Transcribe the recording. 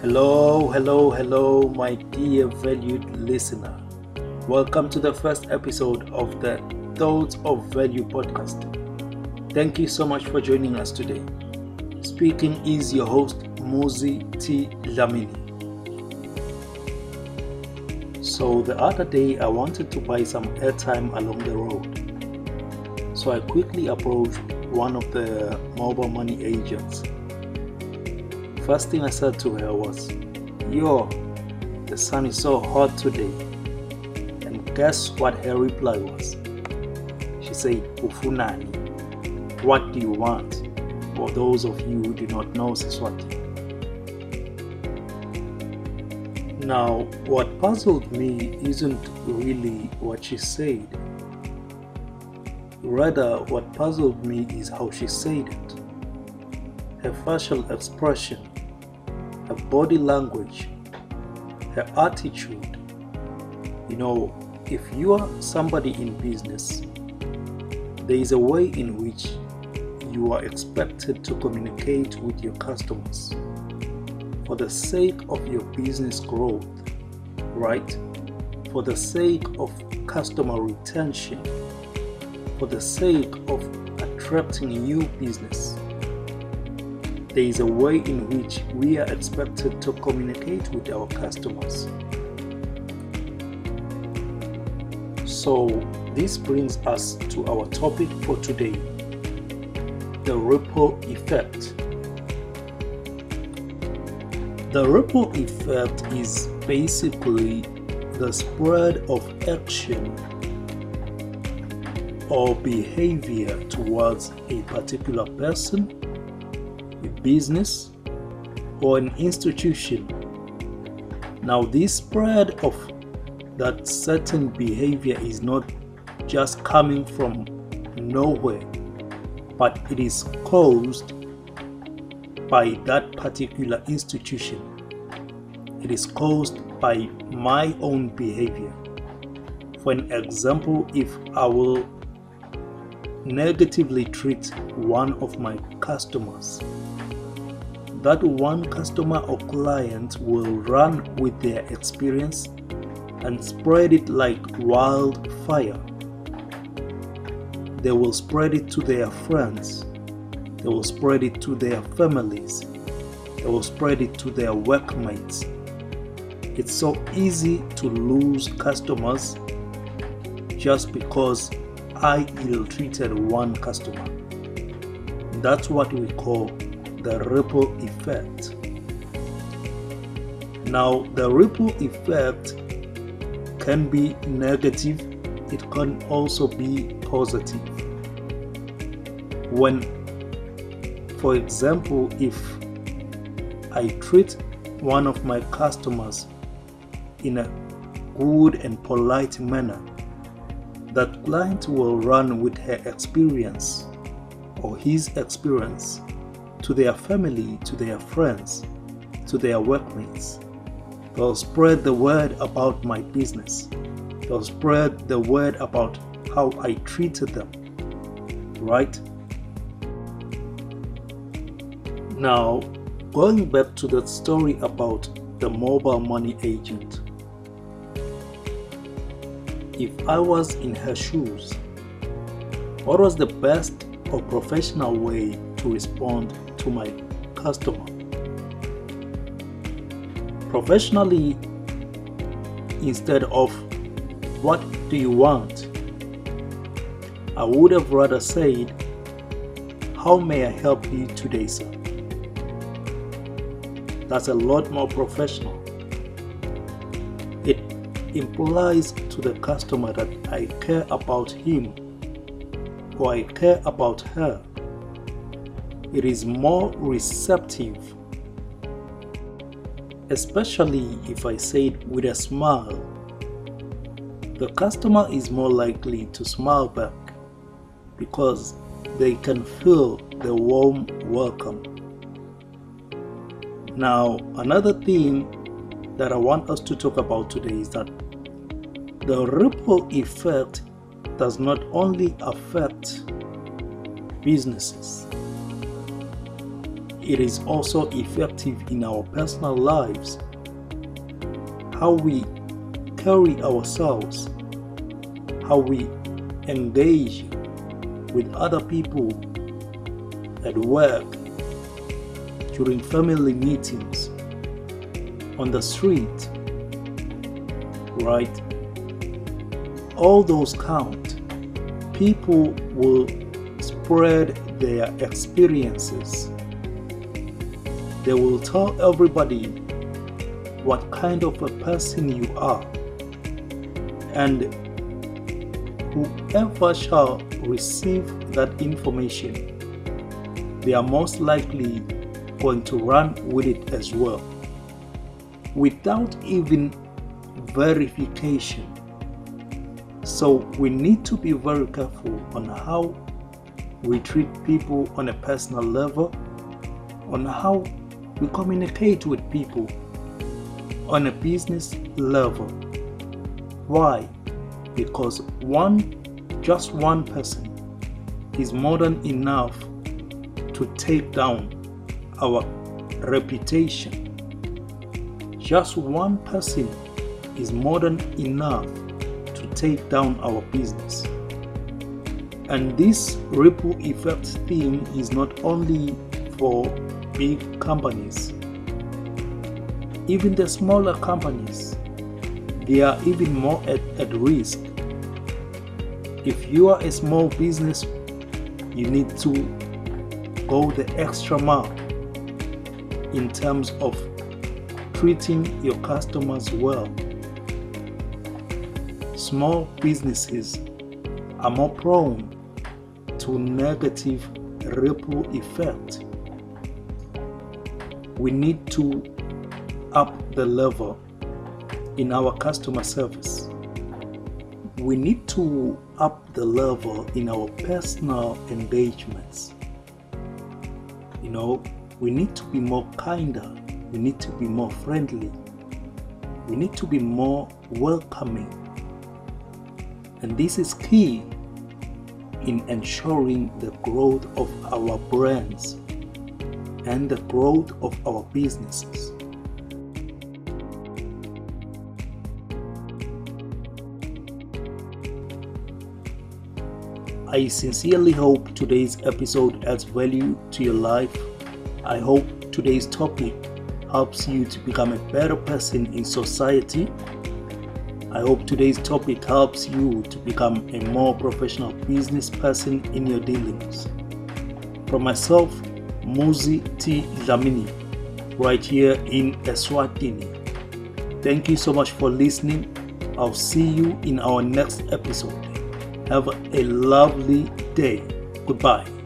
Hello, hello, hello, my dear valued listener. Welcome to the first episode of the Thoughts of Value podcast. Thank you so much for joining us today. Speaking is your host, Muzi T. Dlamini. So, the other day I wanted to buy some airtime along the road. So, I quickly approached one of the mobile money agents First thing I said to her was, Yo, the sun is so hot today. And guess what her reply was? She said, Ufunani. What do you want? For those of you who do not know Siswati. Now, what puzzled me isn't really what she said. Rather, what puzzled me is how she said it. Her facial expression her body language, her attitude. You know, if you are somebody in business, there is a way in which you are expected to communicate with your customers for the sake of your business growth, right? For the sake of customer retention, for the sake of attracting new business there is a way in which we are expected to communicate with our customers. So, this brings us to our topic for today the ripple effect. The ripple effect is basically the spread of action or behavior towards a particular person business, or an institution. Now, this spread of that certain behavior is not just coming from nowhere, but it is caused by that particular institution. It is caused by my own behavior. For an example, if I will negatively treat one of my customers, that one customer or client will run with their experience and spread it like wildfire. They will spread it to their friends, they will spread it to their families, they will spread it to their workmates. It's so easy to lose customers just because I ill treated one customer. That's what we call the ripple effect. Now, the ripple effect can be negative, it can also be positive. When, for example, if I treat one of my customers in a good and polite manner, that client will run with her experience or his experience to their family, to their friends, to their workmates. They'll spread the word about my business. They'll spread the word about how I treated them. Right? Now, going back to that story about the mobile money agent if I was in her shoes, what was the best or professional way to respond to my customer? Professionally, instead of what do you want, I would have rather said, How may I help you today, sir? That's a lot more professional It implies to the customer that I care about him or I care about her. It is more receptive, especially if I say it with a smile. The customer is more likely to smile back because they can feel the warm welcome. Now, another thing that I want us to talk about today is that the ripple effect does not only affect businesses, it is also effective in our personal lives. How we carry ourselves, how we engage with other people at work, during family meetings, on the street, right? All those count. People will spread their experiences. They will tell everybody what kind of a person you are. And whoever shall receive that information, they are most likely going to run with it as well without even verification. So we need to be very careful on how we treat people on a personal level, on how we communicate with people on a business level. Why? Because one, just one person is more than enough to take down our reputation. Just one person is more than enough to take down our business. And this ripple effect thing is not only for big companies, even the smaller companies, they are even more at, at risk. If you are a small business, you need to go the extra mile in terms of treating your customers well. Small businesses are more prone to negative ripple effect. We need to up the level in our customer service. We need to up the level in our personal engagements. You know, we need to be more kinder, we need to be more friendly, we need to be more welcoming. And this is key in ensuring the growth of our brands and the growth of our businesses. I sincerely hope today's episode adds value to your life. I hope today's topic helps you to become a better person in society. I hope today's topic helps you to become a more professional business person in your dealings. From myself, Muzi T. Dlamini, right here in Eswatini. Thank you so much for listening. I'll see you in our next episode. Have a lovely day. Goodbye.